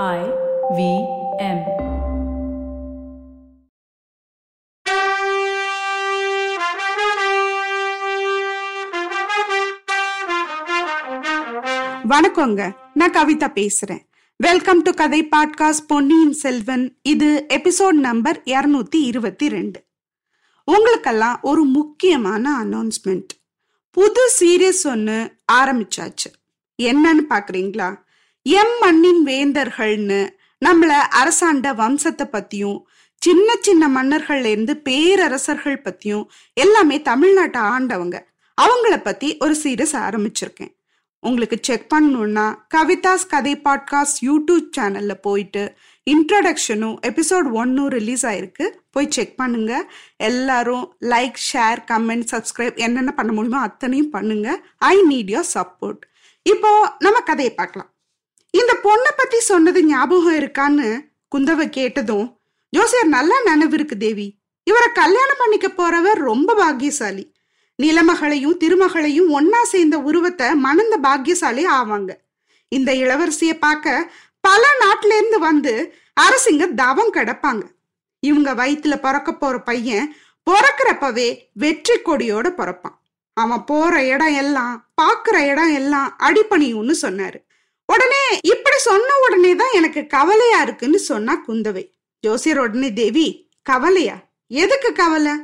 I V M. வணக்கங்க. நான் கவிதா பேசுறேன். வெல்கம் டு கதை பாட்காஸ்ட் பொன்னியின் செல்வன். இது எபிசோட் நம்பர் இருநூத்தி இருபத்தி ரெண்டு. உங்களுக்கெல்லாம் ஒரு முக்கியமான அனௌன்ஸ்மெண்ட் புது சீரியஸ் ஒன்று ஆரம்பிச்சாச்சு. என்னன்னு பாக்குறீங்களா எம் மண்ணின் வேந்தர்கள்னு நம்மள அரசாண்ட வம்சத்தை பத்தியும் சின்ன சின்ன மன்னர்கள்ல இருந்து பேரரசர்கள் பத்தியும் எல்லாமே தமிழ்நாட்டை ஆண்டவங்க. அவங்கள பத்தி ஒரு சீரியஸ் ஆரம்பிச்சிருக்கேன். உங்களுக்கு செக் பண்ணணும்னா கவிதாஸ் கதை பாட்காஸ்ட் யூடியூப் சேனல்ல போயிட்டு இன்ட்ரடக்ஷனும் எபிசோட் ஒன்னும் ரிலீஸ் ஆயிருக்கு. போய் செக் பண்ணுங்க. எல்லாரும் லைக் ஷேர் கமெண்ட் சப்ஸ்கிரைப் என்னென்ன பண்ண முடியுமோ அத்தனையும் பண்ணுங்க. ஐ நீட் யோர் சப்போர்ட் இப்போ நம்ம கதையை பார்க்கலாம். இந்த பொண்ணை பத்தி சொன்னது ஞாபகம் இருக்கான்னு குந்தவை கேட்டதும் ஜோசியர் நல்லா நினைவு இருக்கு தேவி. இவரை கல்யாணம் பண்ணிக்க போறவர் ரொம்ப பாக்கியசாலி. நிலமகளையும் திருமகளையும் ஒன்னா சேர்ந்த உருவத்தை மணந்த பாக்கியசாலி ஆவாங்க. இந்த இளவரசிய பார்க்க பல நாட்டுல இருந்து வந்து அரசிங்க தவம் கிடப்பாங்க. இவங்க வயிற்றுல பிறக்க போற பையன் பிறக்கிறப்பவே வெற்றி கொடியோட பிறப்பான். அவன் போற இடம் எல்லாம் பாக்குற இடம் எல்லாம் அடிப்பணியும்னு சொன்னாரு. உடனே இப்படி சொன்ன உடனே தான் எனக்கு கவலையா இருக்குன்னு சொன்னா குந்தவை. ஜோசியர் உடனே தேவி கவலையா? எதுக்கு கவலை?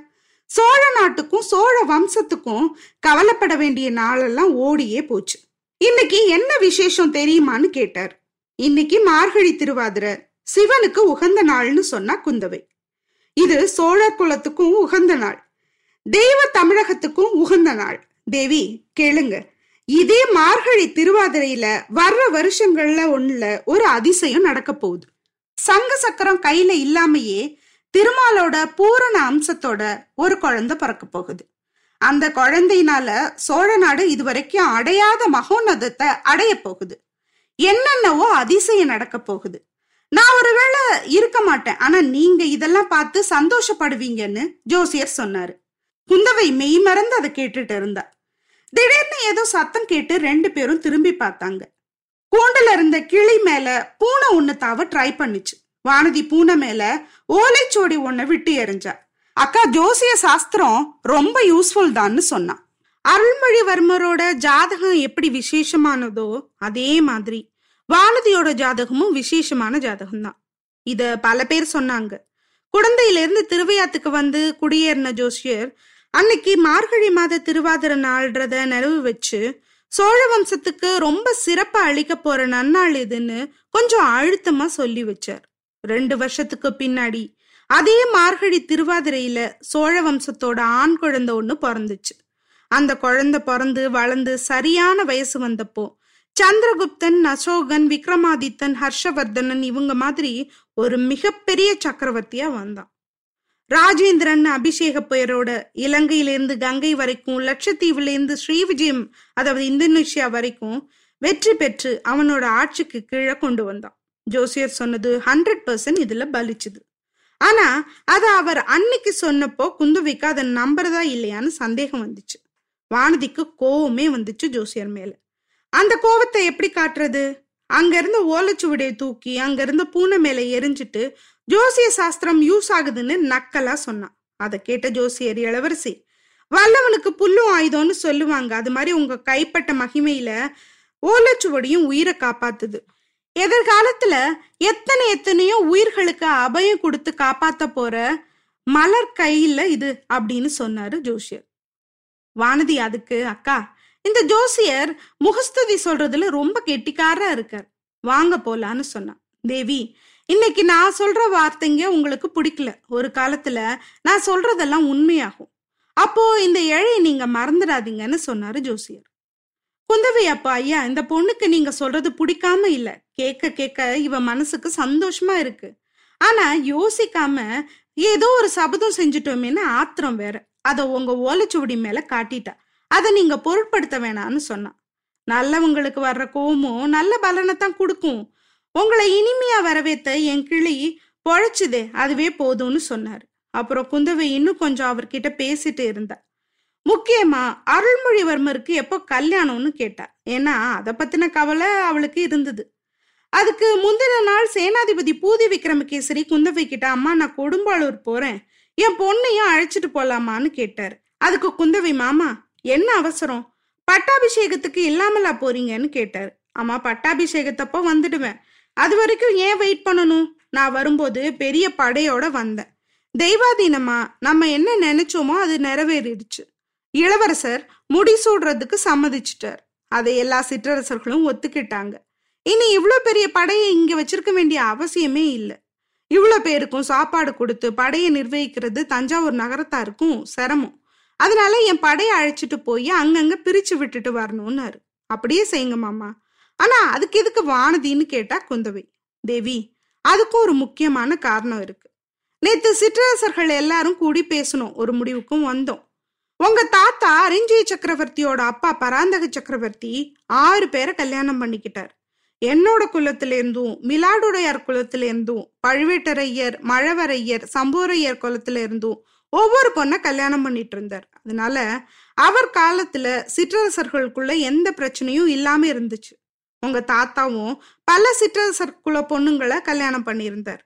சோழ நாட்டுக்கும் சோழ வம்சத்துக்கும் கவலைப்பட வேண்டிய நாளெல்லாம் ஓடியே போச்சு. இன்னைக்கு என்ன விசேஷம் தெரியுமான்னு கேட்டார். இன்னைக்கு மார்கழி திருவாதிரை சிவனுக்கு உகந்த நாள்னு சொன்னா குந்தவை. இது சோழர் குலத்துக்கும் உகந்த நாள். தெய்வ தமிழகத்துக்கும் உகந்த நாள். தேவி கேளுங்க. இதே மார்கழி திருவாதிரையில வர்ற வருஷங்கள்ல ஒண்ணுல ஒரு அதிசயம் நடக்க போகுது. சங்க சக்கரம் கையில இல்லாமையே திருமாலோட பூரண அம்சத்தோட ஒரு குழந்தை பிறக்க போகுது. அந்த குழந்தையினால சோழ நாடு இதுவரைக்கும் அடையாத மகோன்னதத்தை அடைய போகுது. என்னென்னவோ அதிசயம் நடக்க போகுது. நான் ஒருவேளை இருக்க மாட்டேன். ஆனா நீங்க இதெல்லாம் பார்த்து சந்தோஷப்படுவீங்கன்னு ஜோசியர் சொன்னாரு. குந்தவை மெய் மறந்து அதை கேட்டுட்டு இருந்தா. திடீர்னு ஏதோ சத்தம் கேட்டு ரெண்டு பேரும் திரும்பி பார்த்தாங்க. கூண்டுல இருந்த கிளி மேல பூனை ஒண்ணு தாவ ட்ரை பண்ணுச்சு. வானதி பூனை மேல ஓலைச்சோடி ஒன்ன விட்டு எறிஞ்சா. அக்கா ஜோசிய சாஸ்திரம் ரொம்ப யூஸ்ஃபுல் தான்னு சொன்னான் அருள்மொழிவர்மரோட ஜாதகம் எப்படி விசேஷமானதோ அதே மாதிரி. வானதியோட ஜாதகமும் விசேஷமான ஜாதகம் தான் இத பல பேர் சொன்னாங்க. குழந்தையில இருந்து திருவையாத்துக்கு வந்து குடியேறின ஜோசியர் அன்னைக்கு மார்கழி மாத திருவாதிர நாள்ன்றத நினைவு வச்சு சோழ வம்சத்துக்கு ரொம்ப சிறப்பா அளிக்க போற நன்னாள் இதுன்னு கொஞ்சம் அழுத்தமா சொல்லி வச்சார். ரெண்டு வருஷத்துக்கு பின்னாடி அதே மார்கழி திருவாதிரையில சோழ வம்சத்தோட ஆண் குழந்தை ஒண்ணு பிறந்துச்சு. அந்த குழந்தை பிறந்து வளர்ந்து சரியான வயசு வந்தப்போ சந்திரகுப்தன் அசோகன் விக்ரமாதித்தன் ஹர்ஷவர்தனன் இவங்க மாதிரி ஒரு மிகப்பெரிய சக்கரவர்த்தியா வந்தான். ராஜேந்திரன் அபிஷேக பெயரோட இலங்கையிலிருந்து கங்கை வரைக்கும் லட்சத்தீவுலேருந்து ஸ்ரீவிஜயம் அதாவது இந்தோனேஷியா வரைக்கும் வெற்றி பெற்று அவனோட ஆட்சிக்கு கீழே கொண்டு வந்தான். ஜோசியர் சொன்னது ஹண்ட்ரட் பர்சன்ட் இதுல பலிச்சுது. ஆனா அதை அவர் அன்னைக்கு சொன்னப்போ குந்துவிக்கு அதை நம்புறதா இல்லையான்னு சந்தேகம் வந்துச்சு. வானதிக்கு கோவமே வந்துச்சு ஜோசியர் மேல. அந்த கோவத்தை எப்படி காட்டுறது? அங்கிருந்த ஓலைச்சுவடியை தூக்கி அங்கிருந்த பூனை மேல எரிஞ்சிட்டு ஜோசிய சாஸ்திரம் யூஸ் ஆகுதுன்னு நக்கலா சொன்னான். அதை கேட்ட ஜோசியர் இளவரசி வல்லவனுக்கு புல்லும் ஆயுதம்னு சொல்லுவாங்க. அது மாதிரி உங்க கைப்பட்ட மகிமையில ஓலைச்சுவடியும் உயிரை காப்பாத்துது. எதிர்காலத்துல எத்தனை எத்தனையோ உயிர்களுக்கு அபயம் கொடுத்து காப்பாத்த போற மலர் கையில இது அப்படின்னு சொன்னாரு ஜோஷியர் வானதி அதுக்கு அக்கா இந்த ஜோசியர் முகஸ்துதி சொல்றதுல ரொம்ப கெட்டிக்காரா இருக்கார். வாங்க போலான்னு சொன்னான். தேவி இன்னைக்கு நான் சொல்ற வார்த்தைங்க உங்களுக்கு பிடிக்கல. ஒரு காலத்துல நான் சொல்றதெல்லாம் உண்மையாகும். அப்போ இந்த ஏழை நீங்க மறந்துடாதீங்கன்னு சொன்னாரு ஜோசியர். குந்தவை அப்பா ஐயா இந்த பொண்ணுக்கு நீங்க சொல்றது பிடிக்காம இல்ல. கேட்க கேட்க இவ மனசுக்கு சந்தோஷமா இருக்கு. ஆனா யோசிக்காம ஏதோ ஒரு சபதம் செஞ்சுட்டோமேன்னு ஆத்திரம் வேற. அத உங்க ஓலைச்சுவடி மேல காட்டிட்டா. அதை நீங்க பொருட்படுத்த வேணாம்னு சொன்னான். நல்லவங்களுக்கு வர்ற கோவமும் நல்ல பலனைத்தான் கொடுக்கும். உங்களை இனிமையா வரவேத்த என் கிளி பொழைச்சுதே அதுவே போதும்னு சொன்னாரு. அப்புறம் குந்தவை இன்னும் கொஞ்சம் அவர்கிட்ட பேசிட்டு இருந்தா. முக்கியமா அருள்மொழிவர்மருக்கு எப்போ கல்யாணம்னு கேட்டா. ஏன்னா அதை பத்தின கவலை அவளுக்கு இருந்தது. அதுக்கு முந்தின நாள் சேனாதிபதி பூதி விக்ரமகேசரி குந்தவை கிட்ட அம்மா நான் கொடும்பாளூர் போறேன். என் பொண்ணையும் அழைச்சிட்டு போலாமான்னு கேட்டார். அதுக்கு குந்தவை மாமா என்ன அவசரம்? பட்டாபிஷேகத்துக்கு இல்லாமலா போறீங்கன்னு கேட்டார். அம்மா பட்டாபிஷேகத்தப்போ வந்துடுவேன். அது வரைக்கும் ஏன் வெயிட் பண்ணணும்? நான் வரும்போது பெரிய படையோட வந்தேன். தெய்வாதீனமா நம்ம என்ன நினைச்சோமோ அது நிறைவேறிடுச்சு. இளவரசர் முடிசூடுறதுக்கு சம்மதிச்சிட்டார். அதை எல்லா சிற்றரசர்களும் ஒத்துக்கிட்டாங்க. இனி இவ்வளோ பெரிய படையை இங்க வச்சிருக்க வேண்டிய அவசியமே இல்லை. இவ்வளோ பேருக்கும் சாப்பாடு கொடுத்து படையை நிர்வகிக்கிறது தஞ்சாவூர் நகரத்தாருக்கும் சிரமம். அதனால என் படையை அழைச்சிட்டு போய் அங்கங்க பிரிச்சு விட்டுட்டு வரணும்னாரு. அப்படியே செய்யுங்க மாமா. ஆனா அதுக்கு எதுக்கு வானதின்னு கேட்டா குந்தவை. தேவி அதுக்கும் ஒரு முக்கியமான காரணம் இருக்கு. நேத்து சிற்றரசர்கள் எல்லாரும் கூடி பேசணும் ஒரு முடிவுக்கும் வந்தோம். உங்க தாத்தா அரிஞ்சய சக்கரவர்த்தியோட அப்பா பராந்தக சக்கரவர்த்தி ஆறு பேரை கல்யாணம் பண்ணிக்கிட்டார். என்னோட குலத்திலேருந்தும் மிலாடுடையார் குலத்திலேருந்தும் பழுவேட்டரையர் மழவரையர் சம்பூரையர் குலத்திலேருந்தும் இருந்தும் ஒவ்வொரு பொண்ணை கல்யாணம் பண்ணிட்டு இருந்தார். அதனால அவர் காலத்துல சிற்றரசர்களுக்குள்ள எந்த பிரச்சனையும் இல்லாம இருந்துச்சு. உங்க தாத்தாவும் பல சிற்றரசர்குல பொண்ணுங்களை கல்யாணம் பண்ணியிருந்தார்.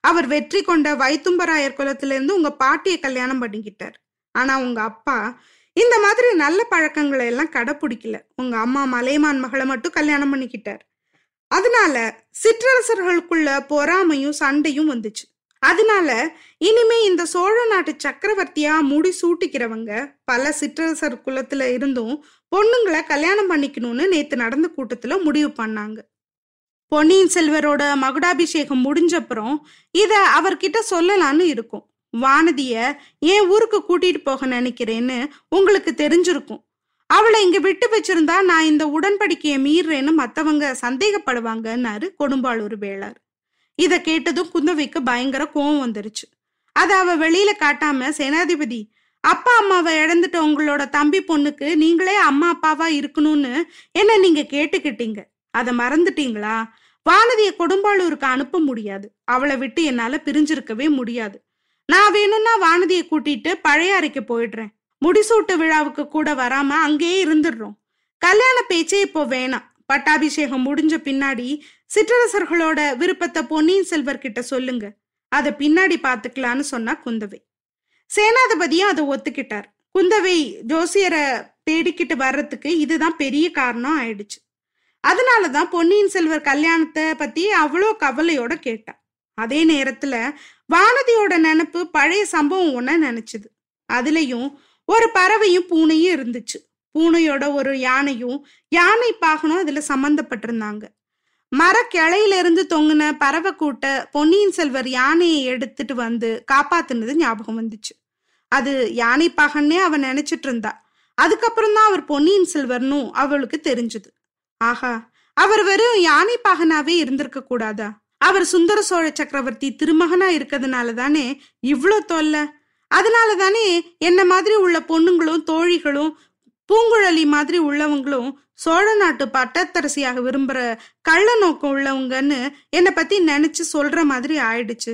அவர் வெற்றி கொண்ட வைத்தும்பராயர் குலத்துல இருந்து உங்க பாட்டியை கல்யாணம் பண்ணிக்கிட்டார். ஆனா உங்க அப்பா இந்த மாதிரி நல்ல பழக்கங்களை எல்லாம் கடைப்பிடிக்கல. உங்க அம்மா மலையமான் மகளை மட்டும் கல்யாணம் பண்ணிக்கிட்டார். அதனால சிற்றரசர்களுக்குள்ள பொறாமையும் சண்டையும் வந்துச்சு. அதனால இனிமே இந்த சோழ நாட்டு சக்கரவர்த்தியா முடி சூட்டிக்கிறவங்க பல சிற்றரசர் குலத்துல இருந்தும் பொண்ணுங்களை கல்யாணம் பண்ணிக்கணும்னு நேத்து நடந்த கூட்டத்துல முடிவு பண்ணாங்க. பொன்னியின் செல்வரோட மகுடாபிஷேகம் முடிஞ்சப்புறம் இத அவர்கிட்ட சொல்லலான்னு இருக்கும். வானதிய ஏன் ஊருக்கு கூட்டிட்டு போக நினைக்கிறேன்னு உங்களுக்கு தெரிஞ்சிருக்கும். அவளை இங்க விட்டு வச்சிருந்தா நான் இந்த உடன்படிக்கையை மீறேன்னு மத்தவங்க சந்தேகப்படுவாங்கன்னாரு கொடும்பாளூர் வேளார். இதை கேட்டதும் குந்தவைக்கு பயங்கர கோவம் வந்துருச்சு. அதை அவ வெளியில காட்டாம சேனாதிபதி அப்பா அம்மாவை இழந்துட்ட உங்களோட தம்பி பொண்ணுக்கு நீங்களே அம்மா அப்பாவா இருக்கணும்னு என்ன நீங்க கேட்டுக்கிட்டீங்க? அதை மறந்துட்டீங்களா? வானதியை கொடும்பாளூருக்கு அனுப்ப முடியாது. அவளை விட்டு என்னால பிரிஞ்சிருக்கவே முடியாது. நான் வேணும்னா வானதியை கூட்டிட்டு பழைய அறைக்கு போயிடுறேன். முடிசூட்டு விழாவுக்கு கூட வராம அங்கேயே இருந்துடுறோம். கல்யாண பேச்சே இப்போ வேணாம். பட்டாபிஷேகம் முடிஞ்ச பின்னாடி சிற்றரசர்களோட விருப்பத்தை பொன்னியின் செல்வர் கிட்ட சொல்லுங்க. அதை பின்னாடி பாத்துக்கலான்னு சொன்னா குந்தவை. சேனாதிபதியும் அதை ஒத்துக்கிட்டார். குந்தவை ஜோசியரை தேடிக்கிட்டு வர்றதுக்கு இதுதான் பெரிய காரணம் ஆயிடுச்சு. அதனாலதான் பொன்னியின் செல்வர் கல்யாணத்தை பத்தி அவ்வளோ கவலையோட கேட்டா. அதே நேரத்துல வானதியோட நினப்பு பழைய சம்பவம் ஒன்ன நினைச்சது. அதுலயும் ஒரு பறவையும் பூனையும் இருந்துச்சு. பூனையோட ஒரு யானையும் யானை பாகனும் அதுல சம்மந்தப்பட்டிருந்தாங்க மர கிளையிலிருந்து தொங்கின தொங்குன பறவை கூட்ட பொன்னியின் செல்வர் யானையை எடுத்துட்டு வந்து காப்பாத்துனது ஞாபகம் வந்துச்சு. அது யானை பாகன்னே அவன் நினைச்சிட்டு இருந்தா. அதுக்கப்புறம் தான் அவர் பொன்னியின் செல்வர்னும் அவளுக்கு தெரிஞ்சது. ஆஹா அவர் வெறும் யானை பாகனாவே இருந்திருக்க கூடாதா? அவர் சுந்தர சோழ சக்கரவர்த்தி திருமகனா இருக்கிறதுனால தானே இவ்வளோ தொல்லை? அதனால தானே என்ன மாதிரி உள்ள பொண்ணுங்களும் தோழிகளும் பூங்குழலி மாதிரி உள்ளவங்களும் சோழ நாட்டு பட்டத்தரசியாக விரும்புற கள்ள நோக்கம் உள்ளவங்கன்னு என்னை பத்தி நினைச்சு சொல்ற மாதிரி ஆயிடுச்சு.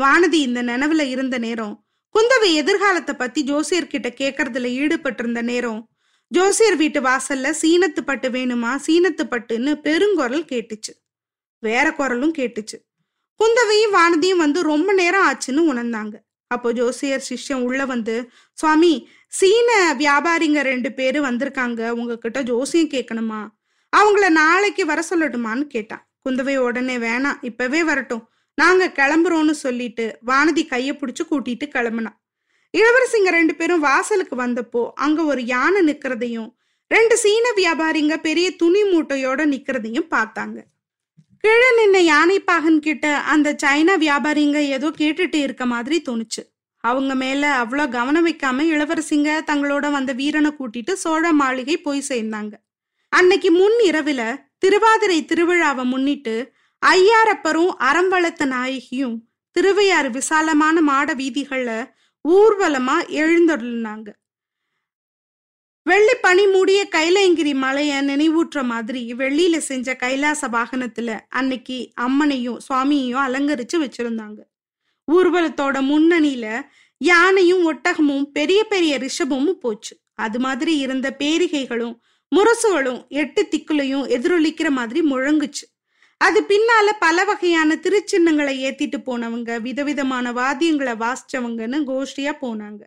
வானதி இந்த நினைவுல இருந்த நேரம் குந்தவை எதிர்காலத்தை பத்தி ஜோசியர்கிட்ட கேட்கறதுல ஈடுபட்டிருந்த நேரம் ஜோசியர் வீட்டு வாசல்ல சீனத்து பட்டு வேணுமா சீனத்து பட்டுன்னு பெருங்குரல் கேட்டுச்சு. வேற குரலும் கேட்டுச்சு. குந்தவையும் வானதியும் வந்து ரொம்ப நேரம் ஆச்சுன்னு உணர்ந்தாங்க. அப்போ ஜோசியர் சிஷ்யம் உள்ள வந்து சுவாமி சீன வியாபாரிங்க ரெண்டு பேரு வந்திருக்காங்க உங்ககிட்ட ஜோசியம் கேட்கணுமா அவங்கள நாளைக்கு வர சொல்லட்டுமான்னு கேட்டான். குந்தவை உடனே வேணாம் இப்பவே வரட்டும். நாங்க கிளம்புறோம்னு சொல்லிட்டு வானதி கைய பிடிச்சு கூட்டிட்டு கிளம்புனான் இளவரசிங்க ரெண்டு பேரும் வாசலுக்கு வந்தப்போ அங்க ஒரு யானை நிக்கிறதையும் ரெண்டு சீன வியாபாரிங்க பெரிய துணி மூட்டையோட நிக்கிறதையும் பார்த்தாங்க. கீழே நின்ன யானைப்பாகன் கிட்ட அந்த சைனா வியாபாரிங்க ஏதோ கேட்டுட்டு இருக்க மாதிரி தோணுச்சு. அவங்க மேல அவ்வளோ கவனம் வைக்காம இளவரசிங்க தங்களோட வந்த வீரனை கூட்டிட்டு சோழ மாளிகை போய் சேர்ந்தாங்க. அன்னைக்கு முன் இரவுல திருவாதிரை திருவிழாவை முன்னிட்டு ஐயாரப்பரும் அறம் வளர்த்த நாயகியும் திருவையாறு விசாலமான மாட வீதிகள்ல ஊர்வலமா எழுந்தொருளினாங்க. வெள்ளி பனி மூடிய கைலங்கிரி மலைய நினைவூற்ற மாதிரி வெள்ளியில செஞ்ச கைலாச வாகனத்துல அன்னைக்கு அம்மனையும் சுவாமியையும் அலங்கரிச்சு வச்சிருந்தாங்க. ஊர்வலத்தோட முன்னணியில யானையும் ஒட்டகமும் பெரிய பெரிய ரிஷபமும் போச்சு. அது மாதிரி இருந்த பேரிகைகளும் முரசுகளும் எட்டு திக்குலையும் எதிரொலிக்கிற மாதிரி முழங்குச்சு. அது பின்னால பல வகையான திருச்சின்னங்களை ஏத்திட்டு போனவங்க விதவிதமான வாத்தியங்களை வாசிச்சவங்கன்னு கோஷ்டியா போனாங்க.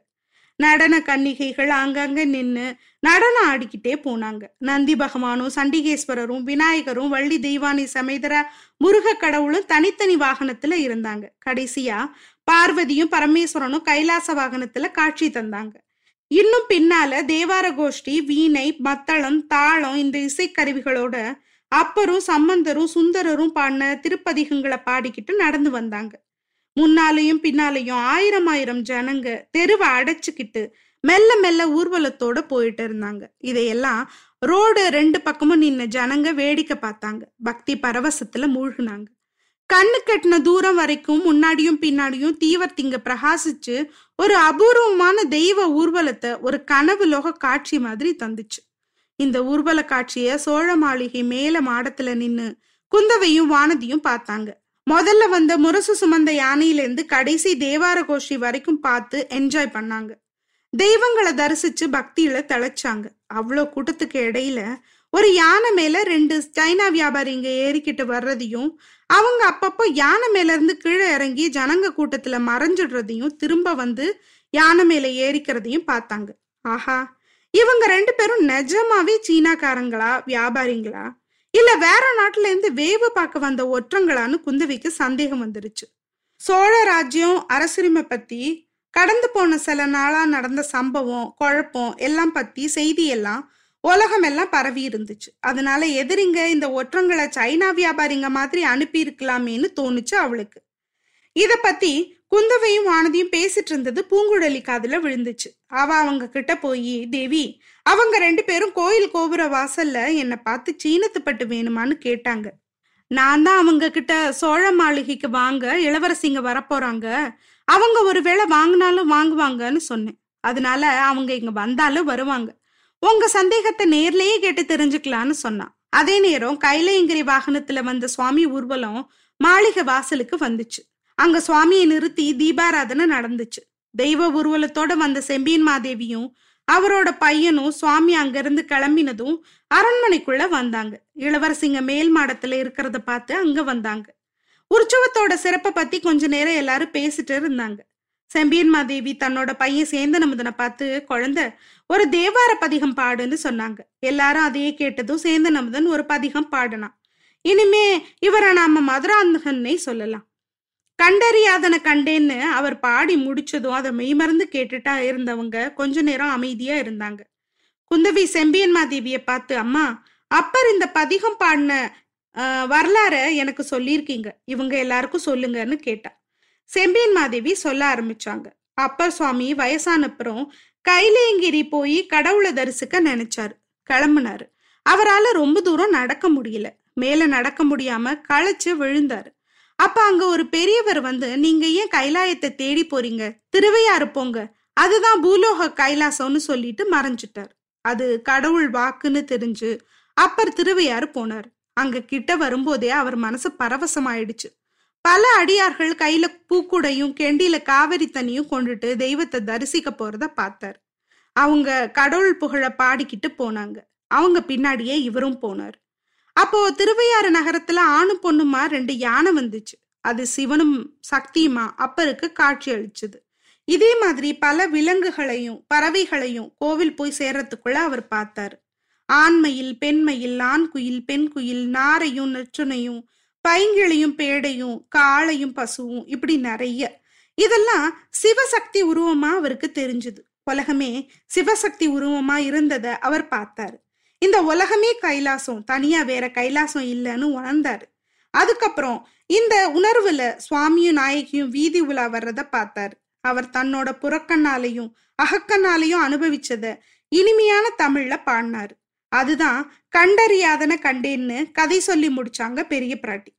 நடன கன்னிகைகள் அங்கங்க நின்னு நடனம் ஆடிக்கிட்டே போனாங்க. நந்தி பகவானும் சண்டிகேஸ்வரரும் விநாயகரும் வள்ளி தெய்வானி சமேதர முருக கடவுளும் தனித்தனி வாகனத்துல இருந்தாங்க. கடைசியா பார்வதியும் பரமேஸ்வரனும் கைலாச வாகனத்துல காட்சி தந்தாங்க. இன்னும் பின்னால தேவார கோஷ்டி வீணை மத்தளம் தாளம் இந்த இசைக்கருவிகளோட அப்பரும் சம்பந்தரும் சுந்தரரும் பாடின திருப்பதிகங்களை பாடிக்கிட்டு நடந்து வந்தாங்க. முன்னாலையும் பின்னாலையும் ஆயிரம் ஆயிரம் ஜனங்க தெருவை அடைச்சுக்கிட்டு மெல்ல மெல்ல ஊர்வலத்தோட போயிட்டு இருந்தாங்க. இதையெல்லாம் ரோடு ரெண்டு பக்கமும் நின்ன ஜனங்க வேடிக்கை பார்த்தாங்க. பக்தி பரவசத்துல மூழ்கினாங்க. கண்ணு கட்டின தூரம் வரைக்கும் முன்னாடியும் பின்னாடியும் தீவர்த்திங்க பிரகாசிச்சு ஒரு அபூர்வமான தெய்வ ஊர்வலத்தை ஒரு கனவு லோக காட்சி மாதிரி தந்துச்சு. இந்த ஊர்வல காட்சிய சோழ மாளிகை மேல மாடத்துல நின்னு குந்தவையும் வானதியும் பார்த்தாங்க. முதல்ல வந்த முரசு சுமந்த யானையிலேருந்து கடைசி தேவார கோஷ்டி வரைக்கும் பார்த்து என்ஜாய் பண்ணாங்க. தெய்வங்களை தரிசிச்சு பக்தியில தழைச்சாங்க அவ்வளோ கூட்டத்துக்கு இடையில ஒரு யானை மேல ரெண்டு சைனா வியாபாரிங்க ஏறிக்கிட்டு வர்றதையும் அவங்க அப்பப்போ யானை மேல இருந்து கீழே இறங்கி ஜனங்க கூட்டத்துல மறைஞ்சிடுறதையும் திரும்ப வந்து யானை மேல ஏறிக்கிறதையும் பார்த்தாங்க. ஆஹா! இவங்க ரெண்டு பேரும் நிஜமாவே சீனாக்காரங்களா வியாபாரிங்களா? இல்ல வேற நாட்டுல இருந்து வேவு பார்க்க வந்த ஒற்றங்களான்னு குந்தவிக்கு சந்தேகம் வந்துருச்சு. சோழ ராஜ்யம் அரசுரிமை பத்தி கடந்து போன சில நாளா நடந்த சம்பவம் குழப்பம் எல்லாம் பத்தி செய்தி எல்லாம் உலகம் எல்லாம் பரவி இருந்துச்சு. அதனால எதிரிங்க இந்த ஒற்றங்களை சைனா வியாபாரிங்க மாதிரி அனுப்பி இருக்கலாமேன்னு தோணுச்சு அவளுக்கு. இத பத்தி குந்தவையும் வானதியும் பேசிட்டு இருந்தது பூங்குழலி காதுல விழுந்துச்சு. அவ அவங்க கிட்ட போய் தேவி அவங்க ரெண்டு பேரும் கோயில் கோபுர வாசல்ல என்னை பார்த்து சீனத்து பட்டு வேணுமான்னு கேட்டாங்க. நான் தான் அவங்க கிட்ட சோழ மாளிகைக்கு வாங்க இளவரசிங்க வரப்போறாங்க அவங்க ஒருவேளை வாங்கினாலும் வாங்குவாங்கன்னு சொன்னேன். அதனால அவங்க இங்க வந்தாலும் வருவாங்க. உங்க சந்தேகத்தை நேர்லயே கேட்டு தெரிஞ்சுக்கலான்னு சொன்னான் அதே நேரம் கைலையங்கிரி வாகனத்துல வந்த சுவாமி ஊர்வலம் மாளிகை வாசலுக்கு வந்துச்சு. அங்க சுவாமியை நிறுத்தி தீபாராதனை நடந்துச்சு. தெய்வ ஊர்வலத்தோட வந்த செம்பியன் மாதேவியும் அவரோட பையனும் சுவாமி அங்கிருந்து கிளம்பினதும் அரண்மனைக்குள்ள வந்தாங்க. இளவரசிங்க மேல் மாடத்துல இருக்கிறத பார்த்து அங்க வந்தாங்க. உற்சவத்தோட சிறப்பை பத்தி கொஞ்ச நேரம் எல்லாரும் பேசிட்டு இருந்தாங்க. செம்பியன் மாதேவி தன்னோட பையன் சேந்தன் அமுதனை பார்த்து குழந்தை ஒரு தேவார பதிகம் பாடுன்னு சொன்னாங்க. எல்லாரும் அதையே கேட்டதும் சேந்த அமுதன் ஒரு பதிகம் பாடினான். இனிமே இவரை நாம மதுராந்தகன்னே சொல்லலாம். கண்டறியாதன கண்டேன்னு அவர் பாடி முடிச்சதும் அதை மெய்மறந்து கேட்டுட்டா இருந்தவங்க கொஞ்ச நேரம் அமைதியா இருந்தாங்க. குந்தவி செம்பியன் மாதேவிய பார்த்து அம்மா அப்பர் இந்த பதிகம் பாடின வரலாற எனக்கு சொல்லியிருக்கீங்க. இவங்க எல்லாருக்கும் சொல்லுங்கன்னு கேட்டா. செம்பியன் மாதேவி சொல்ல ஆரம்பிச்சாங்க. அப்பர் சுவாமி வயசானப்புறம் கைலேங்கிரி போய் கடவுளை தரிசிக்க நினைச்சாரு. கிளம்புனாரு. அவரால ரொம்ப தூரம் நடக்க முடியல. மேல நடக்க முடியாம களைச்சு விழுந்தாரு. அப்ப அங்க ஒரு பெரியவர் வந்து நீங்க ஏன் கைலாயத்தை தேடி போறீங்க? திருவையாறு போங்க. அதுதான் பூலோக கைலாசம்னு சொல்லிட்டு மறைஞ்சிட்டார். அது கடவுள் வாக்குன்னு தெரிஞ்சு அப்பர் திருவையாறு போனார். அங்க கிட்ட வரும்போதே அவர் மனசு பரவசமாயிடுச்சு. பல அடியார்கள் கையில பூக்குடையும் கெண்டியில காவிரி தண்ணியும் கொண்டுட்டு தெய்வத்தை தரிசிக்க போறத பார்த்தார். அவங்க கடவுள் புகழ பாடிக்கிட்டு போனாங்க. அவங்க பின்னாடியே இவரும் போனார். அப்போ திருவையாறு நகரத்துல ஆணும் பொண்ணுமா ரெண்டு யானை வந்துச்சு. அது சிவனும் சக்தியுமா அப்பருக்கு காட்சி அளிச்சது. இதே மாதிரி பல விலங்குகளையும் பறவைகளையும் கோவில் போய் சேர்றதுக்குள்ள அவர் பார்த்தாரு. ஆண்மையில் பெண்மையில் ஆண் குயில் பெண் குயில் நாரையும் நச்சுனையும் பைங்கிளையும் பேடையும் காளையும் பசுவும் இப்படி நிறைய. இதெல்லாம் சிவசக்தி உருவமா அவருக்கு தெரிஞ்சுது. உலகமே சிவசக்தி உருவமா இருந்ததை அவர் பார்த்தாரு. இந்த உலகமே கைலாசம் தனியா வேற கைலாசம் இல்லைன்னு உணர்ந்தாரு. அதுக்கப்புறம் இந்த உணர்வுல சுவாமியும் நாயகியும் வீதி உலா வர்றத பார்த்தாரு. அவர் தன்னோட புறக்கண்ணாலையும் அகக்கண்ணாலையும் அனுபவிச்சத இனிமையான தமிழ்ல பாடினாரு. அதுதான் கண்டறியாதன கண்டேன்னு கதை சொல்லி முடிச்சாங்க பெரிய பிராட்டி.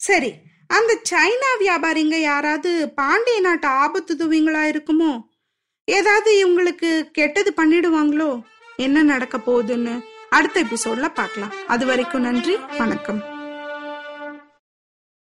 சரி அந்த சைனா வியாபாரிங்க யாராவது பாண்டிய நாட்டு ஆபத்து துவங்களா இருக்குமோ? ஏதாவது இவங்களுக்கு கெட்டது பண்ணிடுவாங்களோ? என்ன நடக்க போகுதுன்னு? அடுத்த எபிசோட்ல பார்க்கலாம். அது வரைக்கும் நன்றி வணக்கம்.